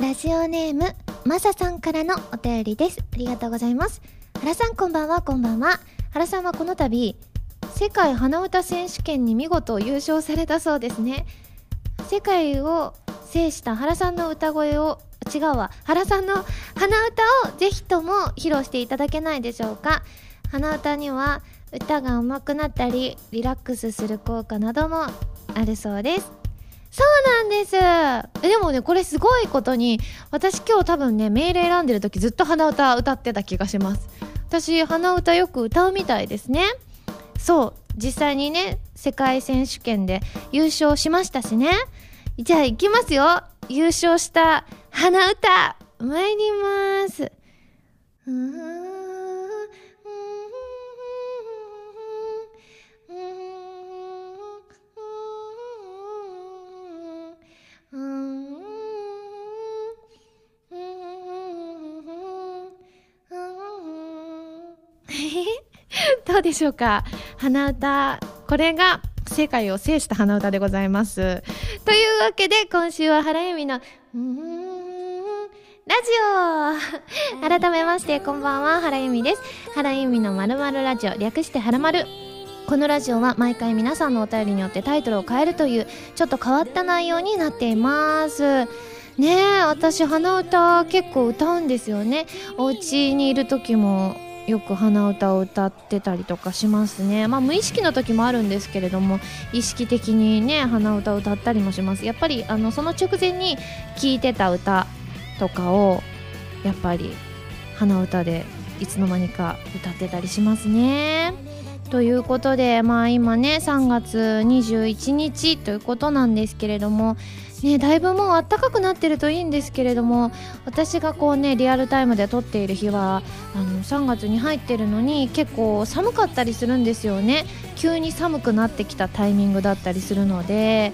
ラジオネームまささんからのお便りです。ありがとうございます。原さんこんばんは。こんばんは。原さんはこの度世界鼻歌選手権に見事優勝されたそうですね。世界を制した原さんの歌声を違うわ。原さんの鼻歌をぜひとも披露していただけないでしょうか。鼻歌には歌が上手くなったりリラックスする効果などもあるそうです。そうなんです。でもねこれすごいことに私今日多分ねメール選んでる時ずっと鼻歌歌ってた気がします。私鼻歌よく歌うみたいですね。そう。実際にね世界選手権で優勝しましたしね。じゃあ行きますよ。優勝した鼻歌。参ります。うーんどうでしょうか？鼻歌これが世界を制した鼻歌でございます。というわけで今週は原由美のうーんラジオ。改めましてこんばんは原由美です。原由美のまるまるラジオ略してはらまる。このラジオは毎回皆さんのお便りによってタイトルを変えるというちょっと変わった内容になっています。ねえ私鼻歌結構歌うんですよね。お家にいる時もよく鼻歌を歌ってたりとかしますね。まあ無意識の時もあるんですけれども意識的にね鼻歌を歌ったりもします。やっぱりあのその直前に聴いてた歌とかをやっぱり鼻歌でいつの間にか歌ってたりしますね。ということでまあ今ね3月21日ということなんですけれどもねだいぶもう暖かくなってるといいんですけれども私がこうねリアルタイムで撮っている日はあの3月に入ってるのに結構寒かったりするんですよね。急に寒くなってきたタイミングだったりするので。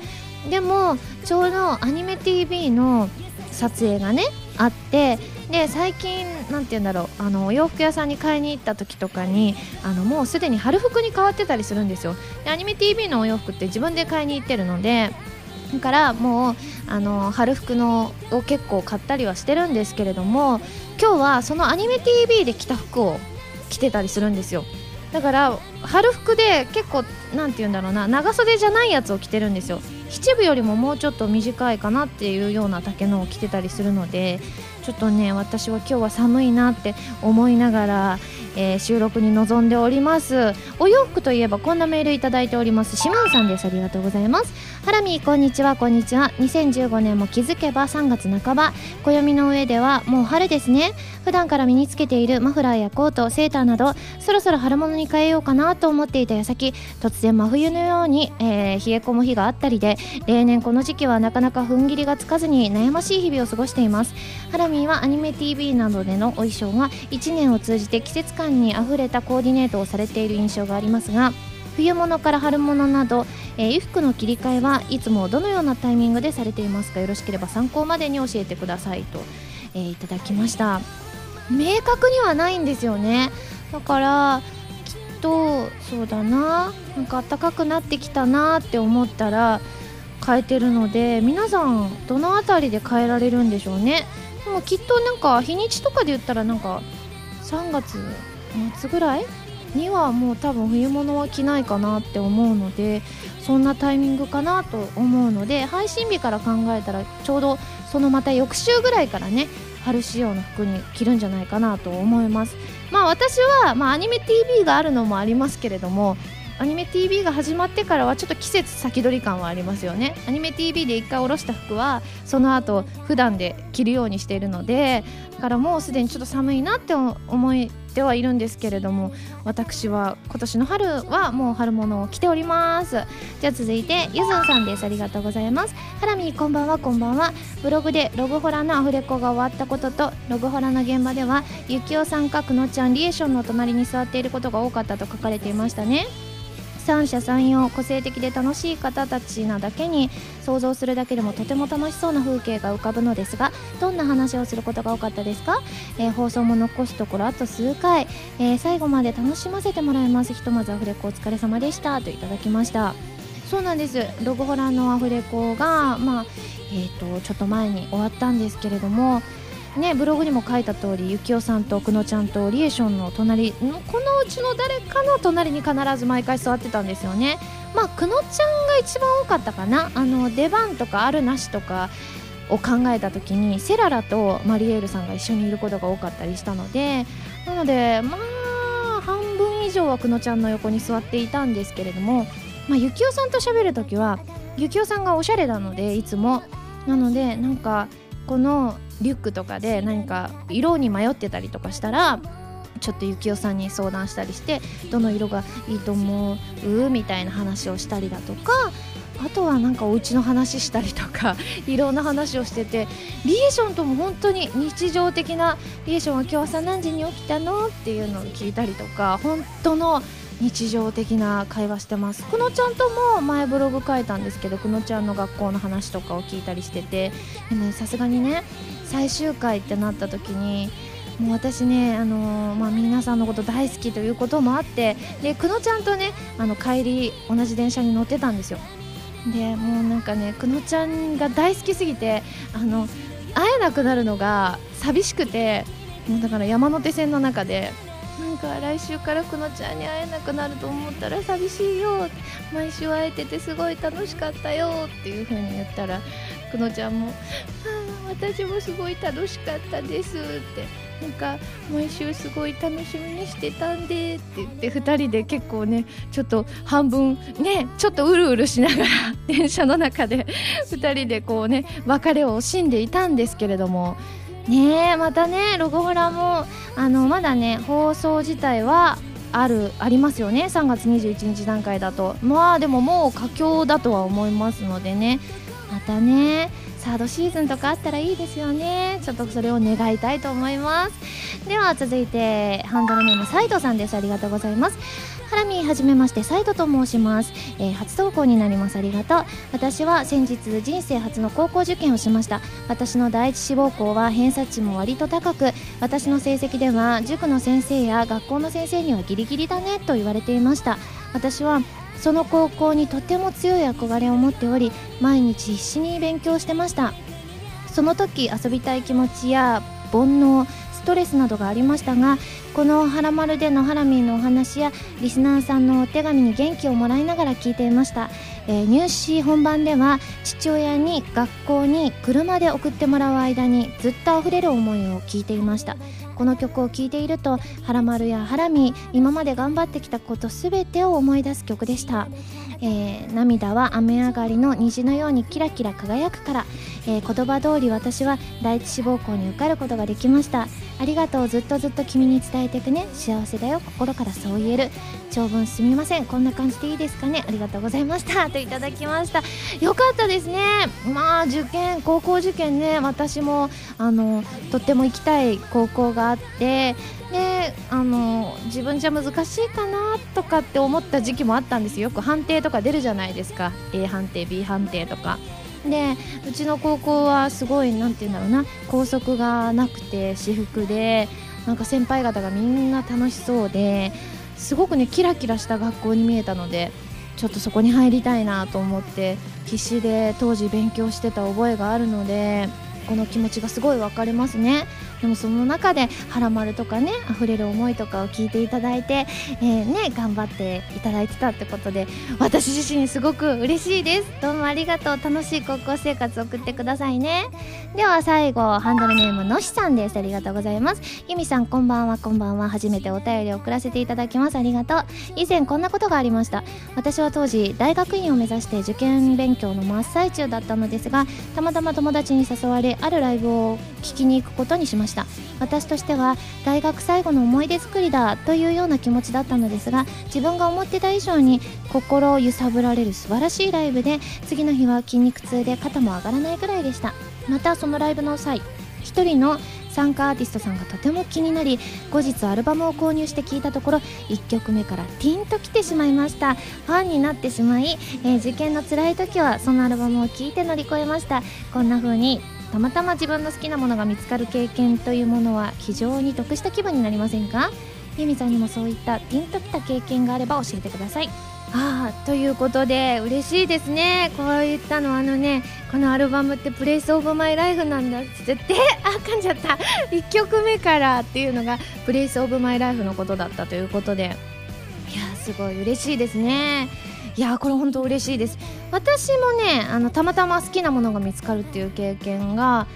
でもちょうどアニメ TV の撮影がねあってで最近なんて言うんだろうあのお洋服屋さんに買いに行った時とかにあのもうすでに春服に変わってたりするんですよ。でアニメ TV のお洋服って自分で買いに行ってるのでからもうあの春服のを結構買ったりはしてるんですけれども今日はそのアニメ TV で着た服を着てたりするんですよ。だから春服で結構なんて言うんだろうな長袖じゃないやつを着てるんですよ。七分よりももうちょっと短いかなっていうような丈のを着てたりするのでちょっとね私は今日は寒いなって思いながら、えー収録に臨んでおります。お洋服といえばこんなメールいただいております。シマンさんです。ありがとうございます。ハラミこんにちは。こんにちは。2015年も気づけば3月半ば。暦の上ではもう春ですね。普段から身につけているマフラーやコートセーターなどそろそろ春物に変えようかなと思っていた矢先突然真冬のように、えー冷え込む日があったりで例年この時期はなかなか踏ん切りがつかずに悩ましい日々を過ごしています。ハラミーはアニメ TV などでのお衣装が1年を通じて季節感にあふれたコーディネートをされている印象がありますが冬物から春物など、えー衣服の切り替えはいつもどのようなタイミングでされていますか？よろしければ参考までに教えてくださいと、えーいただきました。明確にはないんですよね。だからきっとそうだななんか暖かくなってきたなって思ったら変えてるので皆さんどの辺りで変えられるんでしょうね。でもきっとなんか日にちとかで言ったらなんか3月末ぐらいにはもう多分冬物は着ないかなって思うのでそんなタイミングかなと思うので配信日から考えたらちょうどそのまた翌週ぐらいからね春仕様の服に着るんじゃないかなと思います。まあ私は、まあ、アニメ TV があるのもありますけれどもアニメ TV が始まってからはちょっと季節先取り感はありますよね。アニメ TV で一回下ろした服はその後普段で着るようにしているのでだからもうすでにちょっと寒いなって思いってはいるんですけれども私は今年の春はもう春物を着ております。じゃあ続いてゆずんさんです。ありがとうございます。ハラミこんばんはこんばんは。ブログでログホラのアフレコが終わったこととログホラの現場ではゆきおさんかくのちゃんリエーションの隣に座っていることが多かったと書かれていましたね。三者三様個性的で楽しい方たちなだけに想像するだけでもとても楽しそうな風景が浮かぶのですがどんな話をすることが多かったですか、えー放送も残すところあと数回、えー最後まで楽しませてもらいます。ひとまずアフレコお疲れ様でした。といただきました。そうなんです。ログホラーのアフレコがまあえーと、ちょっと前に終わったんですけれどもね、ブログにも書いた通りゆきおさんとくのちゃんとリエションの隣このうちの誰かの隣に必ず毎回座ってたんですよね。まあくのちゃんが一番多かったかな。あの出番とかあるなしとかを考えた時にセララとマリエールさんが一緒にいることが多かったりしたのでなのでまあ半分以上はくのちゃんの横に座っていたんですけれども、まあ、ゆきおさんと喋る時はゆきおさんがおしゃれなのでいつも。なのでなんかこのリュックとかで何か色に迷ってたりとかしたらちょっとゆきおさんに相談したりしてどの色がいいと思う？みたいな話をしたりだとかあとはなんかお家の話したりとか いろんな話をしててリエーションとも本当に日常的なリエーションは今日朝何時に起きたの？っていうのを聞いたりとか本当の日常的な会話してます。くのちゃんとも前ブログ書いたんですけどくのちゃんの学校の話とかを聞いたりしててでもさすがにね最終回ってなった時にもう私ね、あのー、まあ、皆さんのこと大好きということもあってで久野ちゃんとねあの帰り同じ電車に乗ってたんですよ。でもうなんかね久野ちゃんが大好きすぎてあの会えなくなるのが寂しくてもうだから山手線の中でなんか来週からくのちゃんに会えなくなると思ったら寂しいよ。毎週会えててすごい楽しかったよっていう風に言ったらくのちゃんも「私もすごい楽しかったです」ってなんか毎週すごい楽しみにしてたんでって言って2人で結構ねちょっと半分ねちょっとうるうるしながら 電車の中で2人でこうね別れを惜しんでいたんですけれどもねまたねロゴホラもあのまだね放送自体はあるありますよね。3月21日段階だと。まあでももう佳境だとは思いますのでね。またねサードシーズンとかあったらいいですよね。ちょっとそれを願いたいと思います。では続いてハンドルネーム斉藤さんです。ありがとうございます。ハラミはじめましてサイドと申します、えー、初投稿になります。ありがとう。私は先日人生初の高校受験をしました。私の第一志望校は偏差値も割と高く私の成績では塾の先生や学校の先生にはギリギリだねと言われていました。私はその高校にとても強い憧れを持っており毎日必死に勉強してました。その時遊びたい気持ちや煩悩ストレスなどがありましたがこの「はらまる」でのハラミーのお話やリスナーさんのお手紙に元気をもらいながら聞いていました、えー、入試本番では父親に学校に車で送ってもらう間にずっと溢れる思いを聞いていました。この曲を聴いているとハラマルやハラミ今まで頑張ってきたこと全てを思い出す曲でした、えー、涙は雨上がりの虹のようにキラキラ輝くから、えー、言葉通り私は第一志望校に受かることができました。ありがとう。ずっとずっと君に伝えていくね。幸せだよ。心からそう言える。長文すみません。こんな感じでいいですかね。ありがとうございました。といただきました。よかったですね。まあ受験高校受験ね。私もあのとっても行きたい高校があって。であの自分じゃ難しいかなとかって思った時期もあったんですよ。よく判定とか出るじゃないですか。A 判定 B 判定とか。でうちの高校はすごい何て言うんだろうな。校則がなくて私服で。なんか先輩方がみんな楽しそうで。すごくねキラキラした学校に見えたのでちょっとそこに入りたいなと思って必死で当時勉強してた覚えがあるのでこの気持ちがすごい分かりますね。でもその中で「はらまる」とかね溢れる思いとかを聞いていただいて、えー、ね頑張っていただいてたってことで私自身すごく嬉しいです。どうもありがとう。楽しい高校生活送ってくださいね。では最後ハンドルネームのしさんです。ありがとうございます。ゆみさんこんばんは。こんばんは。初めてお便りを送らせていただきます。ありがとう。以前こんなことがありました。私は当時大学院を目指して受験勉強の真っ最中だったのですがたまたま友達に誘われあるライブを聞きに行くことにしました。私としては大学最後の思い出作りだというような気持ちだったのですが自分が思ってた以上に心を揺さぶられる素晴らしいライブで次の日は筋肉痛で肩も上がらないくらいでした。またそのライブの際1人の参加アーティストさんがとても気になり後日アルバムを購入して聴いたところ1曲目からティンときてしまいました。ファンになってしまい、えー、受験の辛い時はそのアルバムを聴いて乗り越えました。こんな風にたまたま自分の好きなものが見つかる経験というものは非常に得した気分になりませんか？ユミさんにもそういったピンときた経験があれば教えてください。ああということで嬉しいですね。こういったのあのねこのアルバムって「プレイスオブマイライフなんだって言ってあ噛んじゃった。1曲目からっていうのが「プレイスオブマイライフのことだったということで。いやすごい嬉しいですね。いやこれ本当嬉しいです。私もねあのたまたま好きなものが見つかるっていう経験が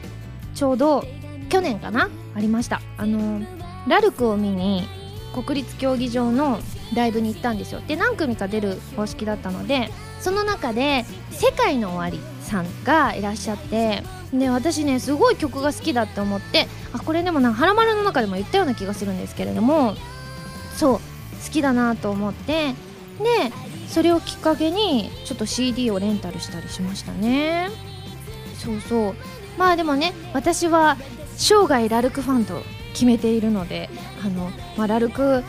ちょうど去年かなありました。あのラルクを見に国立競技場のライブに行ったんですよ。で何組か出る方式だったのでその中で「世界の終わり」さんがいらっしゃってで私ねすごい曲が好きだって思ってあこれでもなんか「はらまる」の中でも言ったような気がするんですけれどもそう好きだなと思ってでそれをきっかけにちょっと CD をレンタルしたりしましたね。そうそう。まあでもね私は生涯ラルクファンと決めているのであの、まあ、ラルク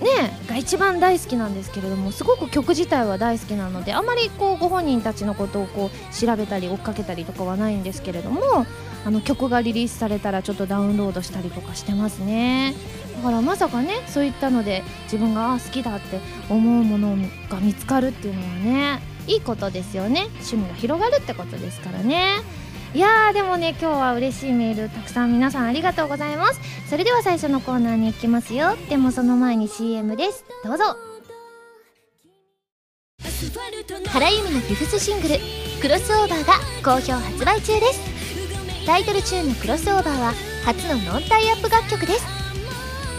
ねが一番大好きなんですけれどもすごく曲自体は大好きなのであまりこうご本人たちのことをこう調べたり追っかけたりとかはないんですけれどもあの曲がリリースされたらちょっとダウンロードしたりとかしてますね。だからまさかねそういったので自分があ好きだって思うものが見つかるっていうのはねいいことですよね。趣味が広がるってことですからね。いやーでもね今日は嬉しいメールたくさん皆さんありがとうございます。それでは最初のコーナーに行きますよ。でもその前に CM です。どうぞ。原由美のフィフスシングル「クロスオーバー」が好評発売中です。タイトルチューンの「クロスオーバー」は初のノンタイアップ楽曲です。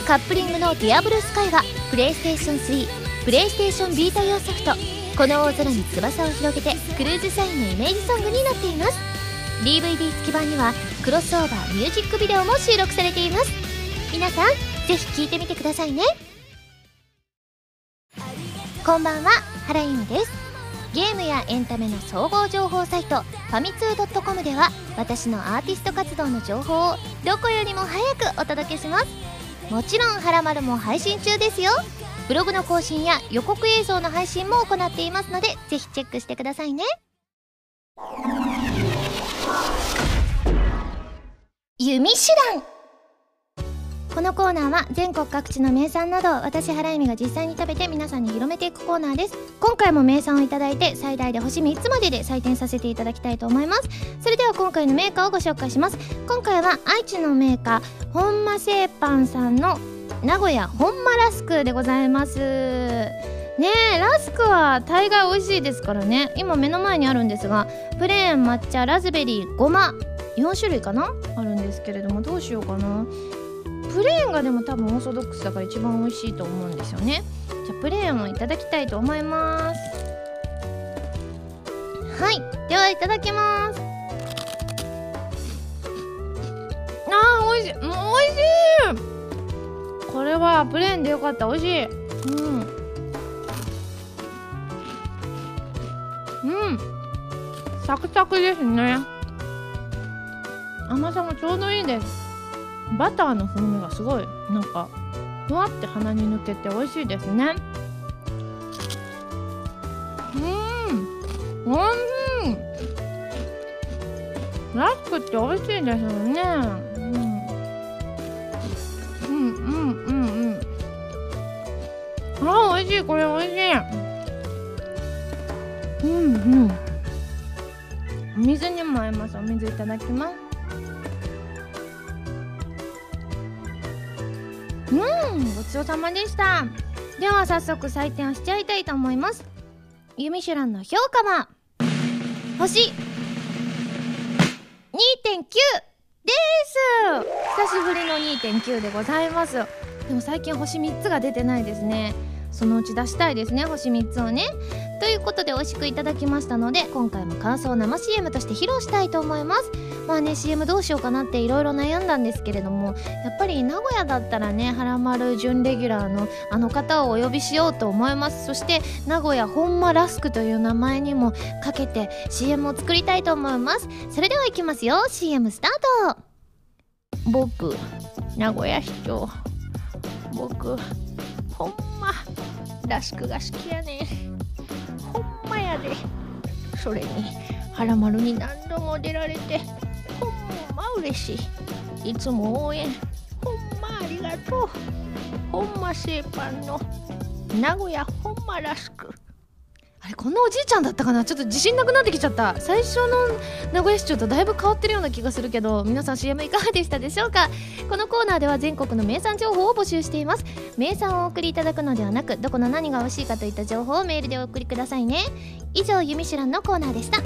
カップリングの「ディアブルスカイはプレイステーション3プレイステーションビータ用ソフト「この大空に翼を広げて」クルーズサインのイメージソングになっています。DVD 付き版にはクロスオーバーミュージックビデオも収録されています。皆さんぜひ聴いてみてくださいね。こんばんは原由美です。ゲームやエンタメの総合情報サイトファミツー .com では私のアーティスト活動の情報をどこよりも早くお届けします。もちろん「はらまる」も配信中ですよ。ブログの更新や予告映像の配信も行っていますのでぜひチェックしてくださいね。弓手段。このコーナーは全国各地の名産など私原由美が実際に食べて皆さんに広めていくコーナーです。今回も名産をいただいて最大で星3つまでで採点させていただきたいと思います。それでは今回のメーカーをご紹介します。今回は愛知のメーカー本間製パンさんの名古屋本間ラスクでございます。ねえラスクは大概美味しいですからね。今目の前にあるんですがプレーン抹茶ラズベリーごま4種類かな？あるんですけれどもどうしようかな。プレーンがでも多分オーソドックスだから一番美味しいと思うんですよね。じゃあプレーンをいただきたいと思います。はいではいただきます。あー美味しい。も、う、美味しい。これはプレーンでよかった。美味しい。うん。うん。サクサクですね。甘さもちょうどいいです。バターの風味がすごいなんかふわって鼻に抜けて美味しいですね。うんおいしい。ラスクって美味しいですよね。うんうんうんうん。うんあ美味しいこれ美味しい。うんうん。お水にも合います。お水いただきます。うんごちそうさまでした。では早速採点をしちゃいたいと思います。ユミシュランの評価は星2.9です。久しぶりの2.9でございます。でも最近星3つが出てないですね。そのうち出したいですね星3つをね。ということで美味しくいただきましたので今回も感想を生 CM として披露したいと思います。まあね CM どうしようかなっていろいろ悩んだんですけれどもやっぱり名古屋だったらねはらまる準レギュラーのあの方をお呼びしようと思います。そして名古屋本間ラスクという名前にもかけて CM を作りたいと思います。それではいきますよ。CM スタート。僕名古屋市長僕ほんまラスクが好きやねほんまやで。それにはらまるに何度も出られて。んま嬉しい。いつも応援。ほんまありがとう。ほんま製パンの。名古屋ほんまラスクれこんなおじいちゃんだったかな？ちょっと自信なくなってきちゃった。最初の名古屋市長とだいぶ変わってるような気がするけど皆さん CM いかがでしたでしょうか？このコーナーでは全国の名産情報を募集しています。名産をお送りいただくのではなくどこの何が美味しいかといった情報をメールでお送りくださいね。以上「ゆみしらん」のコーナーでした。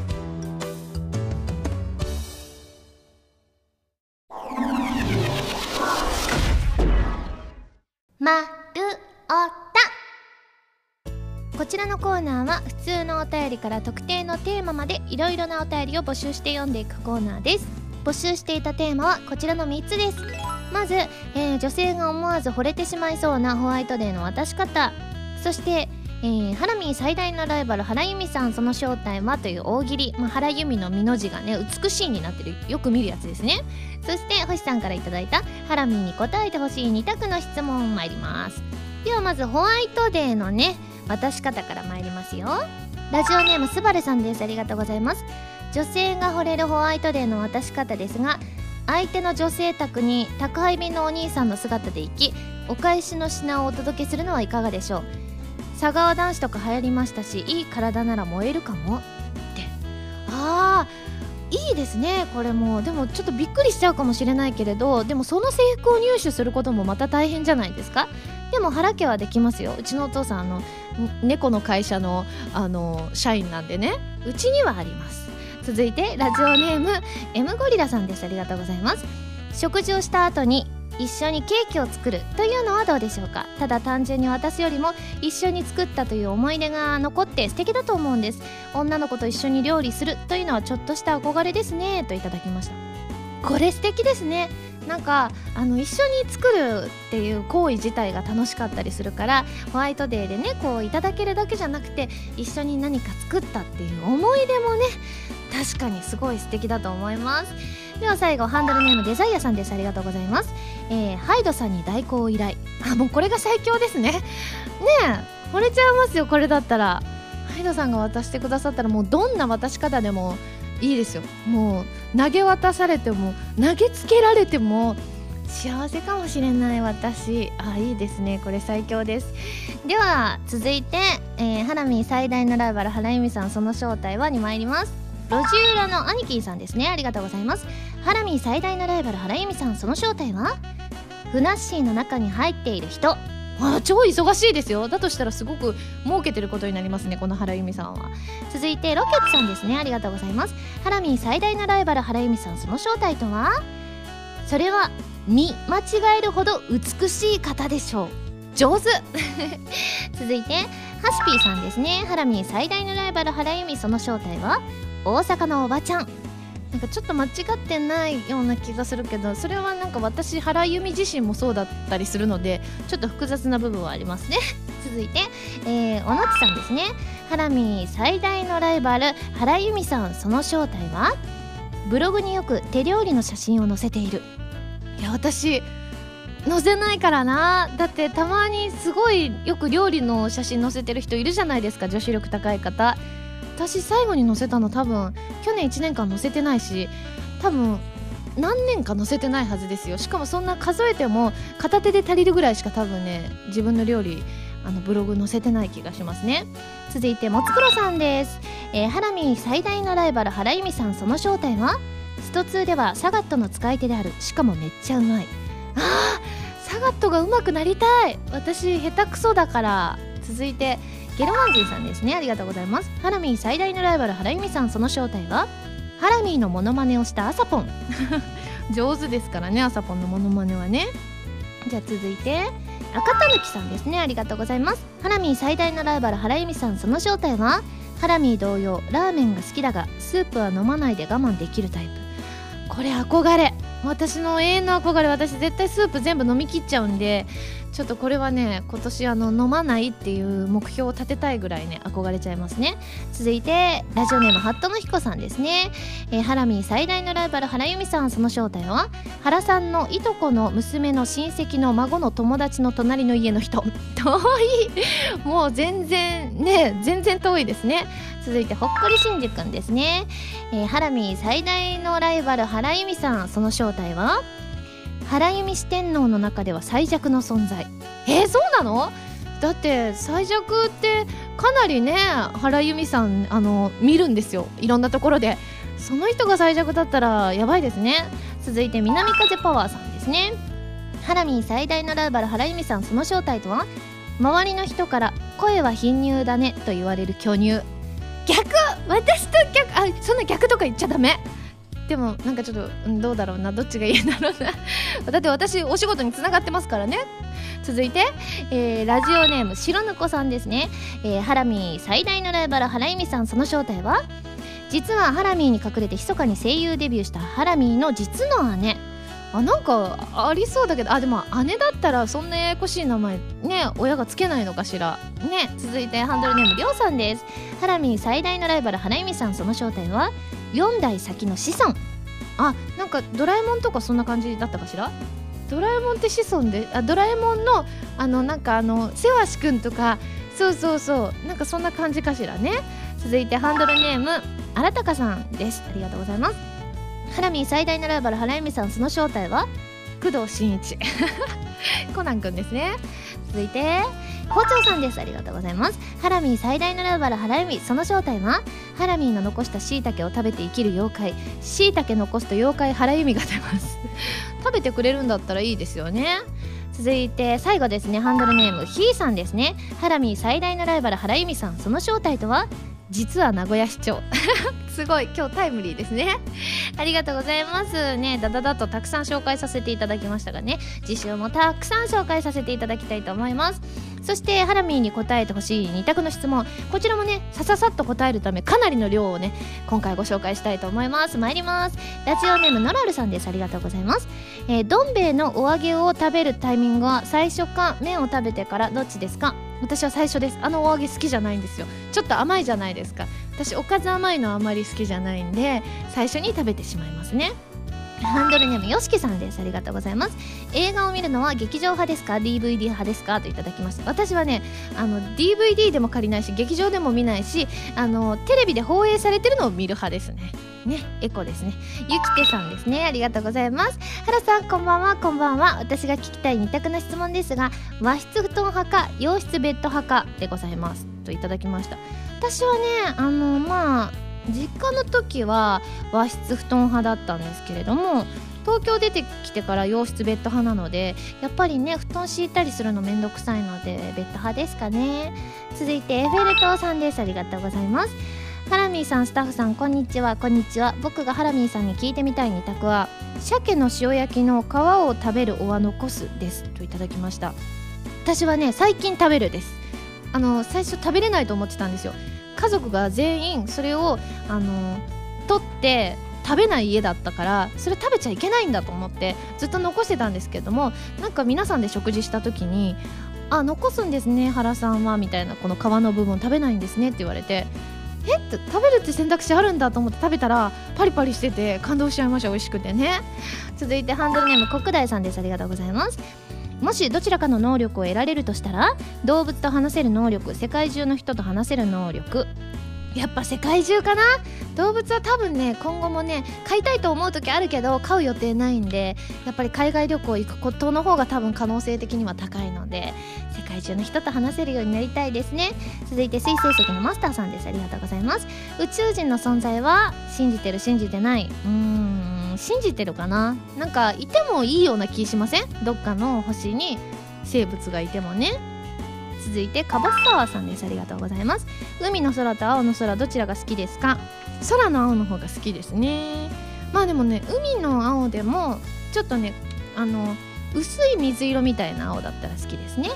ちらのコーナーは普通のお便りから特定のテーマまでいろいろなお便りを募集して読んでいくコーナーです。募集していたテーマはこちらの3つです。まず、えー、女性が思わず惚れてしまいそうなホワイトデーの渡し方。そしてえー、ハラミー最大のライバル原由美さんその正体はという大喜利、まあ、原由美の美の字がね美しいになってる。よく見るやつですね。そして星さんから頂いたハラミーに答えてほしい2択の質問参ります。ではまずホワイトデーのね渡し方から参りますよ。ラジオネームスバルさんです。ありがとうございます。女性が惚れるホワイトデーの渡し方ですが相手の女性宅に宅配便のお兄さんの姿で行きお返しの品をお届けするのはいかがでしょう。佐川男子とか流行りましたしいい体なら燃えるかも。って。ああいいですね。これも。でもちょっとびっくりしちゃうかもしれないけれどでもその制服を入手することもまた大変じゃないですか。でも原家はできますよ。うちのお父さんあの猫の会社のあの社員なんでね。うちにはあります。続いてラジオネーム M ゴリラさんです。ありがとうございます。食事をした後に一緒にケーキを作るというのはどうでしょうか。ただ単純に渡すよりも一緒に作ったという思い出が残って素敵だと思うんです。女の子と一緒に料理するというのはちょっとした憧れですね。といただきました。これ素敵ですね。なんかあの一緒に作るっていう行為自体が楽しかったりするからホワイトデーでねこういただけるだけじゃなくて一緒に何か作ったっていう思い出もね確かにすごい素敵だと思います。では最後ハンドルネームデザイアさんです。ありがとうございます、えー、ハイドさんに代行依頼。あもうこれが最強ですね。ねえ惚れちゃいますよこれだったら。ハイドさんが渡してくださったらもうどんな渡し方でもいいですよ。もう投げ渡されても投げつけられても幸せかもしれない私。あいいですね。これ最強です。では続いて、えー、ハラミ最大のライバル原由美さんその正体はに参ります。路地裏の兄貴さんですね。ありがとうございます。ハラミ最大のライバル原由美さんその正体は？ふなっしーの中に入っている人。あ超忙しいですよ。だとしたらすごく儲けてることになりますねこの原由美さんは。続いてロケットさんですね。ありがとうございます。ハラミー最大のライバル原由美さんその正体とは？それは見間違えるほど美しい方でしょう。上手。続いてハスピーさんですね。ハラミー最大のライバル原由美その正体は？大阪のおばちゃん。なんかちょっと間違ってないような気がするけどそれはなんか私原由美自身もそうだったりするのでちょっと複雑な部分はありますね。続いて、えー、おのちさんですね。ハラミ最大のライバル原由美さんその正体は？ブログによく手料理の写真を載せている。いや私載せないからな。だってたまにすごいよく料理の写真載せてる人いるじゃないですか女子力高い方。私最後に載せたの多分去年1年間載せてないし多分何年か載せてないはずですよ。しかもそんな数えても片手で足りるぐらいしか多分ね自分の料理あのブログ載せてない気がしますね。続いてもつくろさんです、えー、ハラミ最大のライバル原由美さんその正体は？スト2ではサガットの使い手である。しかもめっちゃうまい。あーサガットがうまくなりたい。私下手くそだから。続いてゲルマンジーさんですね。ありがとうございます。ハラミー最大のライバル原由美さん。その正体は？ハラミーのモノマネをしたアサポン。上手ですからねアサポンのモノマネはね。じゃあ続いて赤たぬきさんですね。ありがとうございます。ハラミー最大のライバル原由美さん。その正体は？ハラミー同様ラーメンが好きだがスープは飲まないで我慢できるタイプ。これ憧れ。私の永遠の憧れ。私絶対スープ全部飲み切っちゃうんでちょっとこれはね今年あの飲まないっていう目標を立てたいぐらいね憧れちゃいますね。続いてラジオネームハットの彦さんですね、えー、ハラミー最大のライバル原由美さんその正体は？原さんのいとこの娘の親戚の孫の友達の隣の家の人。遠い。もう全然ね全然遠いですね。続いてほっこりしんじくんですね、えー、ハラミー最大のライバル原由美さんその正体は？原由美四天王の中では最弱の存在。えー、そうなの？だって最弱ってかなりね原由美さんあの見るんですよ。いろんなところで。その人が最弱だったらやばいですね。続いて南風パワーさんですね。ハラミー最大のライバル原由美さんその正体とは？周りの人から「声は貧乳だね」と言われる巨乳。逆？私と逆？あそんな逆とか言っちゃダメ。でもなんかちょっと、うん、どうだろうなどっちがいいんだろうな。だって私お仕事につながってますからね。続いて、えー、ラジオネーム白ぬこさんですね、えー、ハラミー最大のライバル原由美さん。その正体は？実はハラミーに隠れて密かに声優デビューしたハラミーの実の姉。あなんかありそうだけど。あでも姉だったらそんなややこしい名前ね親がつけないのかしら。ね続いてハンドルネームりょうさんです。ハラミー最大のライバル花由さん。その正体は？4代先の子孫。あなんかドラえもんとかそんな感じだったかしら？ドラえもんって子孫であドラえもんのあのなんかあのせわしくんとかそうそうそうなんかそんな感じかしらね。続いてハンドルネームあらたかさんです。ありがとうございます。ハラミー最大のライバル原由美さんその正体は？工藤新一。コナンくんですね。続いて包丁さんです。ありがとうございます。ハラミー最大のライバル原由美その正体は？ハラミーの残したしいたけを食べて生きる妖怪。しいたけ残すと妖怪原由美が出ます。食べてくれるんだったらいいですよね。続いて最後ですね。ハンドルネームひーさんですね。ハラミー最大のライバル原由美さんその正体とは？実は名古屋市長。すごい。今日タイムリーですね。ありがとうございます。ねだだだとたくさん紹介させていただきましたがね。次週もたくさん紹介させていただきたいと思います。そしてハラミーに答えてほしい2択の質問。こちらもねさささっと答えるためかなりの量をね今回ご紹介したいと思います。参ります。ラジオネームノラルさんです。ありがとうございます、えー、どん兵衛のお揚げを食べるタイミングは最初か麺を食べてからどっちですか？私は最初です。あのお揚げ好きじゃないんですよ。ちょっと甘いじゃないですか。私おかず甘いのあまり好きじゃないんで最初に食べてしまいますね。ハンドルネームよしきさんです。ありがとうございます。映画を見るのは劇場派ですか？DVD 派ですか？といただきました私はねあの DVD でも借りないし劇場でも見ないしあのテレビで放映されてるのを見る派ですね。ねエコですね。ゆきてさんですね。ありがとうございます。原さんこんばんは。こんばんは。私が聞きたい二択な質問ですが和室布団派か洋室ベッド派かでございます。といただきました。私はねあのまあ実家の時は和室布団派だったんですけれども東京出てきてから洋室ベッド派なのでやっぱりね布団敷いたりするのめんどくさいのでベッド派ですかね。続いてエフェル塔さんです。ありがとうございます。ハラミーさんスタッフさんこんにちは。こんにちは。僕がハラミーさんに聞いてみたい二択は鮭の塩焼きの皮を食べるおは残すです。といただきました。私はね最近食べるです。あの最初食べれないと思ってたんですよ。家族が全員それをあの取って食べない家だったからそれ食べちゃいけないんだと思ってずっと残してたんですけどもなんか皆さんで食事した時に「あ残すんですね原さんは」みたいなこの皮の部分食べないんですねって言われてえ？っ食べるって選択肢あるんだと思って食べたらパリパリしてて感動しちゃいました。美味しくてね。続いてハンドルネーム国大さんです。ありがとうございます。もしどちらかの能力を得られるとしたら動物と話せる能力世界中の人と話せる能力。やっぱ世界中かな？動物は多分ね今後もね飼いたいと思う時あるけど飼う予定ないんでやっぱり海外旅行行くことの方が多分可能性的には高いので世界中の人と話せるようになりたいですね。続いて水星石のマスターさんです。ありがとうございます。宇宙人の存在は信じてる信じてない？うーん信じてるかな？なんかいてもいいような気しません？どっかの星に生物がいてもね。続いてカボスサワーさんです。ありがとうございます。海の空と青の空どちらが好きですか？空の青の方が好きですね。まあでもね海の青でもちょっとねあの薄い水色みたいな青だったら好きですね。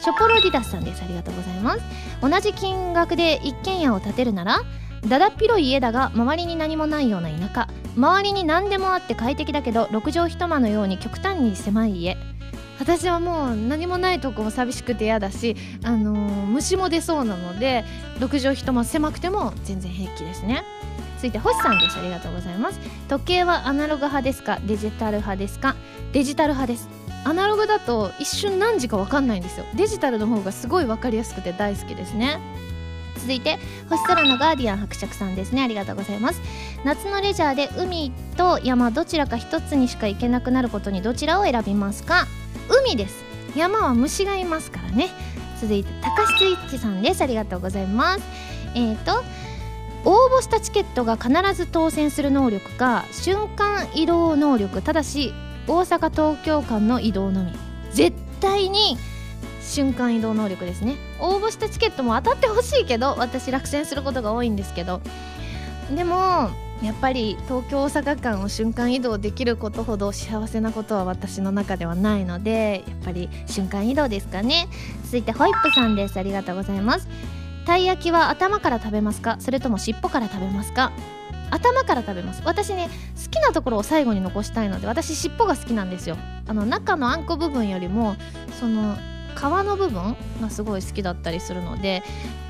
ショポロディダスさんです。ありがとうございます。同じ金額で一軒家を建てるならだだっ広い家だが周りに何もないような田舎。周りに何でもあって快適だけど6畳一間のように極端に狭い家。私はもう何もないとこも寂しくて嫌だし、あのー、虫も出そうなので6畳一間狭くても全然平気ですね。続いて星さんです。ありがとうございます。時計はアナログ派ですか？デジタル派ですか？デジタル派です。アナログだと一瞬何時か分かんないんですよ。デジタルの方がすごい分かりやすくて大好きですね。続いて星空のガーディアン伯爵さんですね。ありがとうございます。夏のレジャーで海と山どちらか一つにしか行けなくなることにどちらを選びますか？海です。山は虫がいますからね。続いて高須イッチさんです。ありがとうございます。えっ、ー、と応募したチケットが必ず当選する能力か瞬間移動能力ただし大阪東京間の移動のみ。絶対に瞬間移動能力ですね。応募したチケットも当たってほしいけど私落選することが多いんですけど。でもやっぱり東京大阪間を瞬間移動できることほど幸せなことは私の中ではないのでやっぱり瞬間移動ですかね。続いてホイップさんです。ありがとうございます。たい焼きは頭から食べますか？それとも尻尾から食べますか？頭から食べます。私ね好きなところを最後に残したいので私尻尾が好きなんですよ。あの中のあんこ部分よりもその皮の部分がすごい好きだったりするので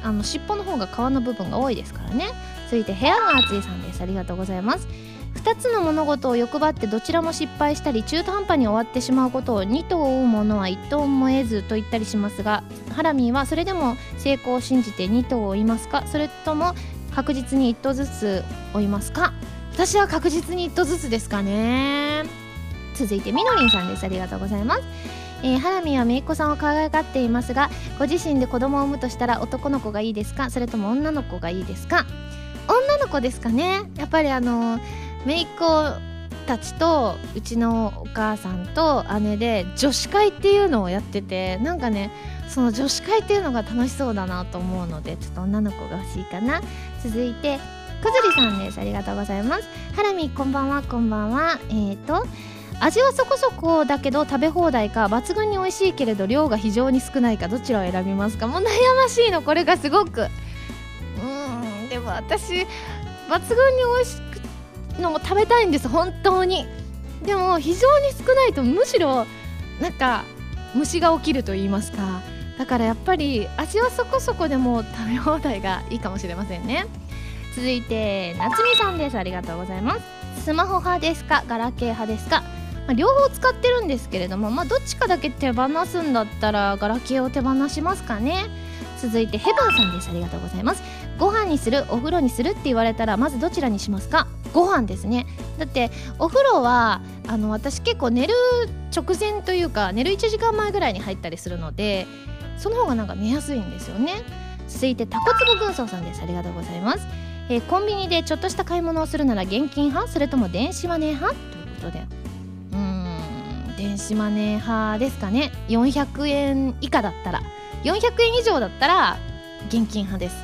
あの尻尾の方が皮の部分が多いですからね。続いて部屋が暑いさんです。ありがとうございます。2つの物事を欲張ってどちらも失敗したり中途半端に終わってしまうことを2頭追うものは1頭も得ずと言ったりしますがハラミーはそれでも成功を信じて2頭を追いますか？それとも確実に1頭ずつ追いますか？私は確実に1頭ずつですかね。続いてみのりんさんです。ありがとうございます。えー、ハラミはめいっ子さんを可愛がっていますがご自身で子供を産むとしたら男の子がいいですか？それとも女の子がいいですか？女の子ですかね？やっぱりあのめいっ子たちとうちのお母さんと姉で女子会っていうのをやっててなんかねその女子会っていうのが楽しそうだなと思うのでちょっと女の子が欲しいかな。続いてくずりさんです。ありがとうございます。ハラミこんばんはこんばんは。えーと味はそこそこだけど食べ放題か抜群に美味しいけれど量が非常に少ないかどちらを選びますかもう悩ましいのこれがすごく。うんでも私抜群に美味しくのも食べたいんです本当に。でも非常に少ないとむしろなんか虫が起きると言いますか。だからやっぱり味はそこそこでも食べ放題がいいかもしれませんね。続いて夏美さんです。ありがとうございます。スマホ派ですか？ガラケー派ですか？まあ、両方使ってるんですけれども、まあ、どっちかだけ手放すんだったらガラケーを手放しますかね。続いてヘブンさんです。ありがとうございます。ご飯にするお風呂にするって言われたらまずどちらにしますか？ご飯ですね。だってお風呂はあの私結構寝る直前というか寝る1時間前ぐらいに入ったりするのでその方がなんか寝やすいんですよね。続いてタコツボ軍曹さんです。ありがとうございます、えー、コンビニでちょっとした買い物をするなら現金派？それとも電子マネー派？ということで。電子マネー派ですかね。400円以下だったら。400円以上だったら現金派です。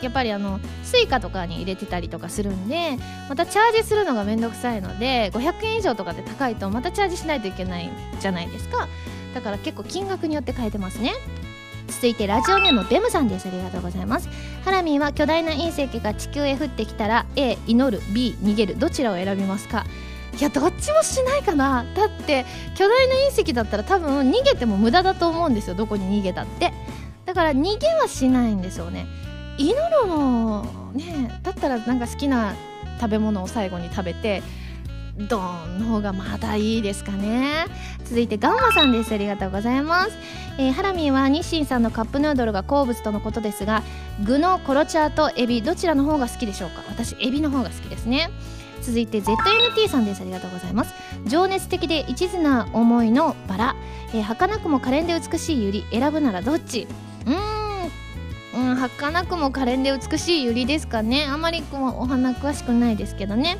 やっぱりあの Suica とかに入れてたりとかするんでまたチャージするのがめんどくさいので500円以上とかで高いとまたチャージしないといけないじゃないですか。だから結構金額によって変えてますね。続いてラジオネームベムさんです。ありがとうございます。ハラミーは巨大な隕石が地球へ降ってきたら A 祈る。B 逃げる。どちらを選びますか？いやどっちもしないかな。だって巨大な隕石だったら多分逃げても無駄だと思うんですよ。どこに逃げたって。だから逃げはしないんですよね。祈るのねだったらなんか好きな食べ物を最後に食べてドーンの方がまだいいですかね。続いてガンマさんです。ありがとうございます、えー、ハラミーは日清さんのカップヌードルが好物とのことですが具のコロチャーとエビどちらの方が好きでしょうか？私エビの方が好きですね。続いて ZNT さんです。ありがとうございます。情熱的で一途な思いのバラ、えー、儚くも可憐で美しいユリ選ぶならどっち？うーん。うん儚くも可憐で美しいユリですかね。あまりこうお花詳しくないですけどね。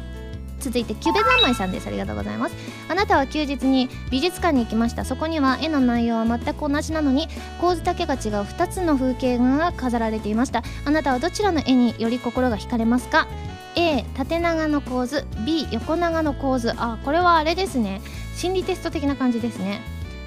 続いてキュベ三昧さんです。ありがとうございます。あなたは休日に美術館に行きました。そこには絵の内容は全く同じなのに構図だけが違う2つの風景が飾られていました。あなたはどちらの絵により心が惹かれますか？A 縦長の構図。B 横長の構図。あこれはあれですね。心理テスト的な感じですね。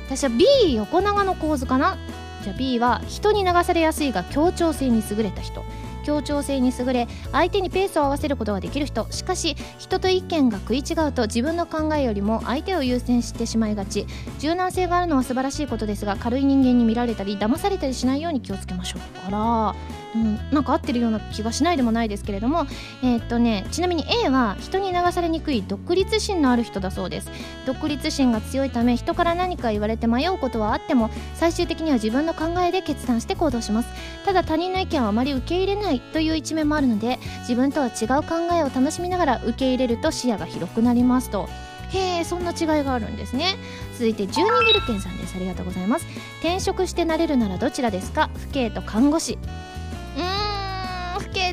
私は B 横長の構図かな？じゃあ B は人に流されやすいが協調性に優れた人。協調性に優れ相手にペースを合わせることができる人。しかし人と意見が食い違うと自分の考えよりも相手を優先してしまいがち。柔軟性があるのは素晴らしいことですが軽い人間に見られたり騙されたりしないように気をつけましょう。あらうん、なんか合ってるような気がしないでもないですけれども、えー、っとね、ちなみに A は人に流されにくい独立心のある人だそうです。独立心が強いため人から何か言われて迷うことはあっても最終的には自分の考えで決断して行動します。ただ他人の意見はあまり受け入れないという一面もあるので自分とは違う考えを楽しみながら受け入れると視野が広くなりますと。へえそんな違いがあるんですね。続いて12ギルケンさんです。ありがとうございます。転職してなれるならどちらですか？父兄と看護師。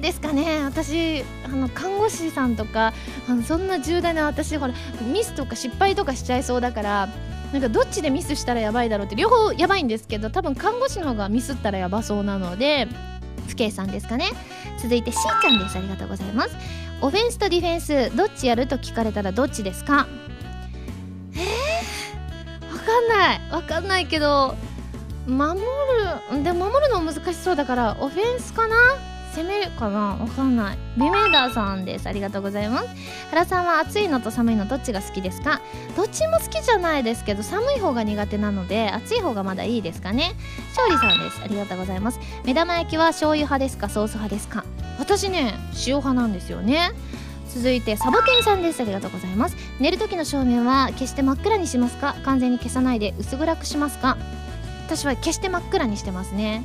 ですかね。私あの看護師さんとかあのそんな重大な私ほらミスとか失敗とかしちゃいそうだからなんかどっちでミスしたらやばいだろうって両方やばいんですけど多分看護師の方がミスったらやばそうなので父兄さんですかね。続いてしーちゃんです。ありがとうございます。オフェンスとディフェンスどっちやると聞かれたらどっちですか？えー、わかんない。わかんないけど守るでも守るの難しそうだからオフェンスかな？攻めるかな？わかんない。ビメーダーさんです。ありがとうございます。原さんは暑いのと寒いのどっちが好きですか？どっちも好きじゃないですけど寒い方が苦手なので暑い方がまだいいですかね？勝利さんです。ありがとうございます。目玉焼きは醤油派ですか？ソース派ですか？私ね塩派なんですよね。続いてサボテンさんです。ありがとうございます。寝る時の照明は決して真っ暗にしますか？完全に消さないで薄暗くしますか？私は決して真っ暗にしてますね。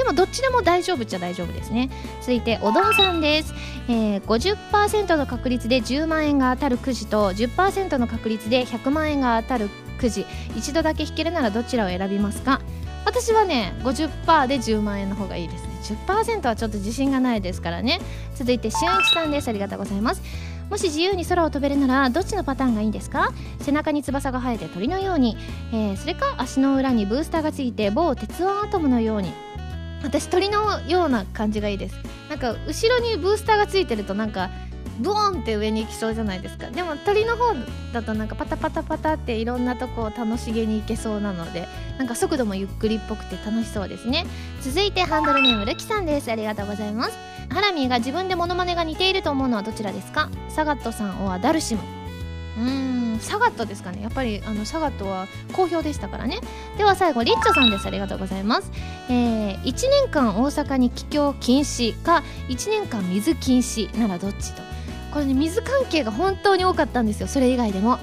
でもどっちでも大丈夫っちゃ大丈夫ですね。続いておどんさんです、えー、50%の確率で10万円が当たるくじと10%の確率で100万円が当たるくじ。一度だけ引けるならどちらを選びますか？私はね50%で10万円の方がいいですね。10%はちょっと自信がないですからね。続いてしゅんいちさんです。ありがとうございます。もし自由に空を飛べるならどっちのパターンがいいんですか？背中に翼が生えて鳥のように、えー、それか足の裏にブースターがついて某鉄腕アトムのように私鳥のような感じがいいです。なんか後ろにブースターがついてるとなんかブーンって上に行きそうじゃないですか。でも鳥の方だとなんかパタパタパタっていろんなとこを楽しげに行けそうなのでなんか速度もゆっくりっぽくて楽しそうですね。続いてハンドルネームルキさんです。ありがとうございます。ハラミーが自分でモノマネが似ていると思うのはどちらですか？サガットさんはダルシム。うんサガットですかね。やっぱりあのサガットは好評でしたからね。では最後リッチョさんです。ありがとうございます。えー、1年間大阪に帰郷禁止か1年間水禁止ならどっちと。これね水関係が本当に多かったんですよ。それ以外でも。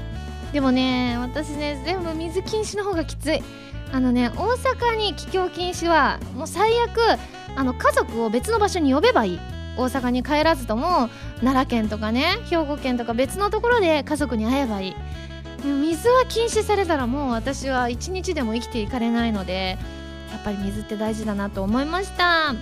でもね私ね全部水禁止の方がきつい。あのね大阪に帰郷禁止はもう最悪あの家族を別の場所に呼べばいい。大阪に帰らずとも奈良県とかね兵庫県とか別のところで家族に会えばいい。水は禁止されたらもう私は一日でも生きていかれないのでやっぱり水って大事だなと思いました。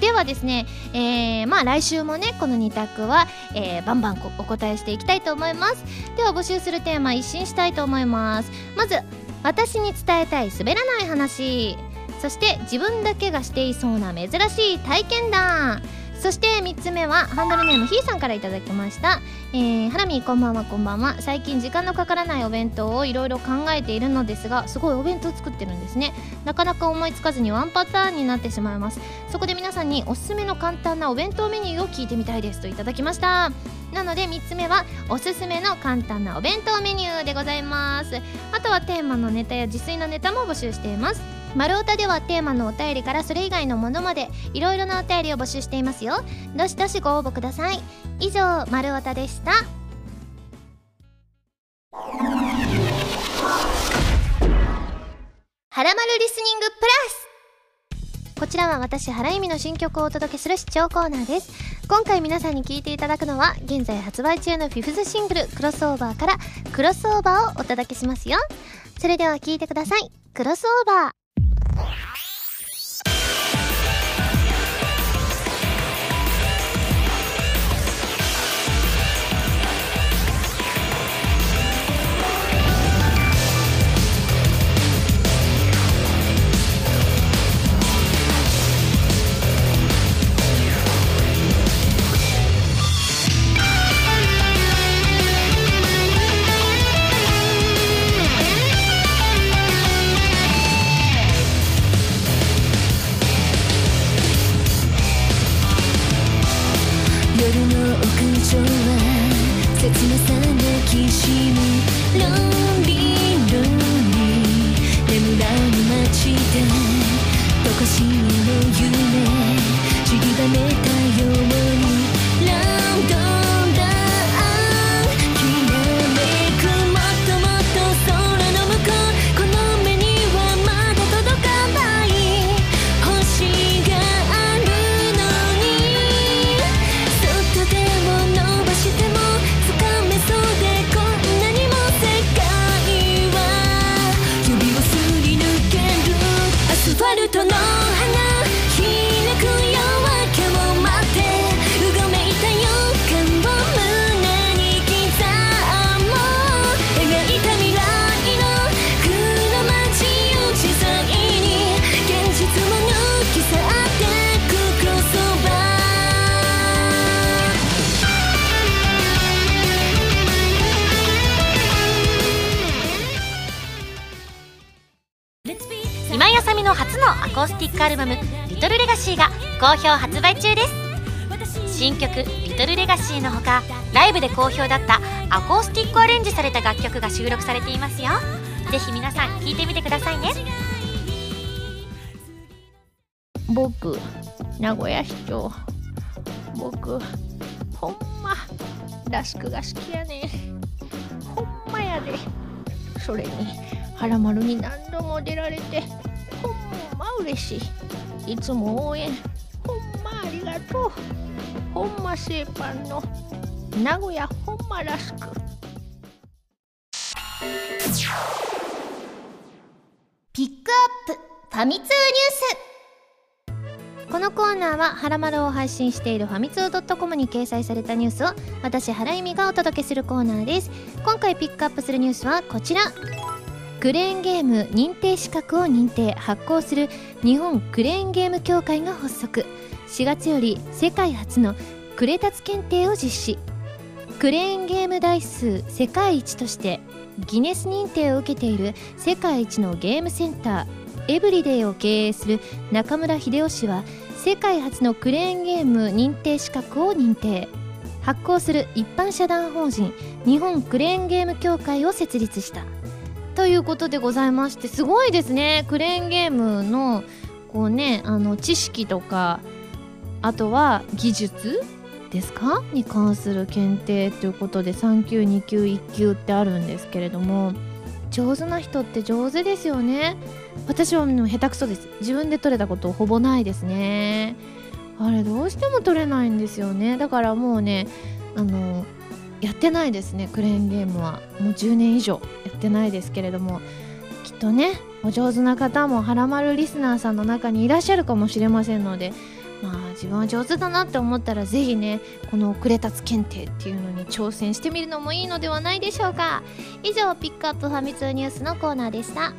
ではですね、えー、まあ来週もねこの2択は、えー、バンバンお答えしていきたいと思います。では募集するテーマ一新したいと思います。まず私に伝えたい滑らない話。そして自分だけがしていそうな珍しい体験談。そして3つ目はハンドルネームひーさんからいただきました。えー、ハラミこんばんはこんばんは。最近時間のかからないお弁当をいろいろ考えているのですがすごいお弁当作ってるんですね。なかなか思いつかずにワンパターンになってしまいます。そこで皆さんにおすすめの簡単なお弁当メニューを聞いてみたいですといただきました。なので3つ目はおすすめの簡単なお弁当メニューでございます。あとはテーマのネタや自炊のネタも募集しています。丸太ではテーマのお便りからそれ以外のものまでいろいろなお便りを募集していますよ。どしどしご応募ください。以上丸太でした。はらまるリスニングプラス。こちらは私原由美の新曲をお届けする視聴コーナーです。今回皆さんに聴いていただくのは現在発売中のフィフスシングル「クロスオーバー」から「クロスオーバー」をお届けしますよ。それでは聴いてください。クロスオーバー。好評発売中です。新曲「リトルレガシーのほかライブで好評だったアコースティックアレンジされた楽曲が収録されていますよ。ぜひ皆さん聴いてみてくださいね。僕名古屋市長。僕ほんまラスクが好きやね。ほんまやで。それに原丸に何度も出られてほんま嬉しい。いつも応援。とう。ほんま製パンの名古屋ほんまラスクピックアップファミ通ニュース。このコーナーは「はらまる」を配信しているファミツー .com に掲載されたニュースを私原由美がお届けするコーナーです。今回ピックアップするニュースはこちら。クレーンゲーム認定資格を認定発行する日本クレーンゲーム協会が発足。4月より世界初のクレタツ検定を実施。クレーンゲーム台数世界一としてギネス認定を受けている世界一のゲームセンターエブリデイを経営する中村秀夫氏は世界初のクレーンゲーム認定資格を認定。発行する一般社団法人日本クレーンゲーム協会を設立した。ということでございましてすごいですね。クレーンゲームのこうねあの知識とかあとは技術ですか？に関する検定ということで3級2級1級ってあるんですけれども上手な人って上手ですよね。私はもう下手くそです。自分で取れたことほぼないですね。あれどうしても取れないんですよね。だからもうねあのやってないですねクレーンゲームは。もう10年以上やってないですけれどもきっとねお上手な方もはらまるリスナーさんの中にいらっしゃるかもしれませんのでまあ自分は上手だなって思ったらぜひねこのクレタツ検定っていうのに挑戦してみるのもいいのではないでしょうか。以上ピックアップファミ通ニュースのコーナーでした。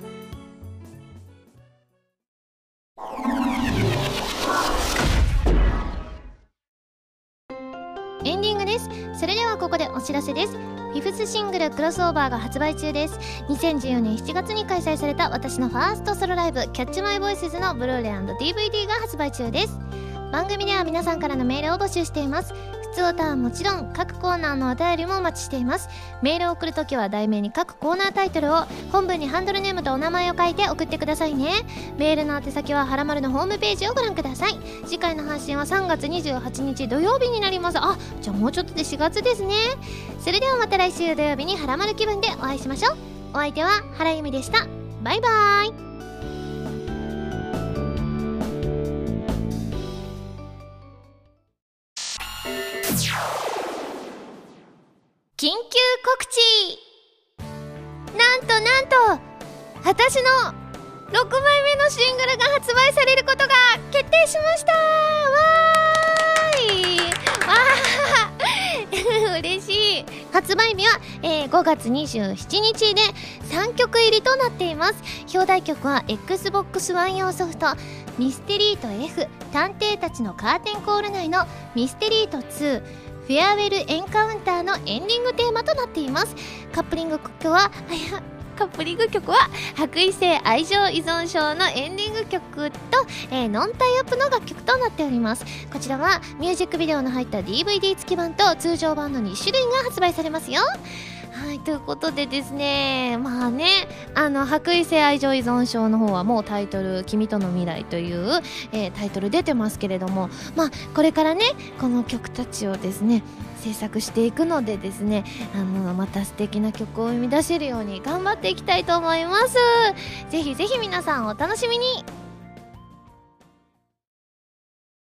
エンディングです。それではここでお知らせです。フィフスシングル「クロスオーバー」が発売中です。2014年7月に開催された私のファーストソロライブ「キャッチマイボイスズのブルーレイ &DVD が発売中です。番組では皆さんからのメールを募集しています。普通歌はもちろん各コーナーのお便りもお待ちしています。メールを送るときは題名に各コーナータイトルを本文にハンドルネームとお名前を書いて送ってくださいね。メールの宛先ははらまるのホームページをご覧ください。次回の配信は3月28日土曜日になります。あじゃあもうちょっとで4月ですね。それではまた来週土曜日にはらまる気分でお会いしましょう。お相手は原由美でした。バイバーイ。緊急告知なんとなんと私の6枚目のシングルが発売されることが決定しました。わーい。わー 嬉しい。発売日は、えー、5月27日で3曲入りとなっています。表題曲は XBOX One 用ソフトミステリート F 探偵たちのカーテンコール内のミステリート2フェアウェルエンカウンターのエンディングテーマとなっています。カップリング曲はカップリング曲は白衣性愛情依存症のエンディング曲と、えー、ノンタイアップの楽曲となっております。こちらはミュージックビデオの入った DVD 付き版と通常版の2種類が発売されますよ。はい、ということでですね、まあね、あの、白衣性愛情依存症の方はもうタイトル、君との未来という、えー、タイトル出てますけれども、まあ、これからね、この曲たちをですね、制作していくのでですね、あの、また素敵な曲を生み出せるように頑張っていきたいと思います。ぜひぜひ皆さんお楽しみに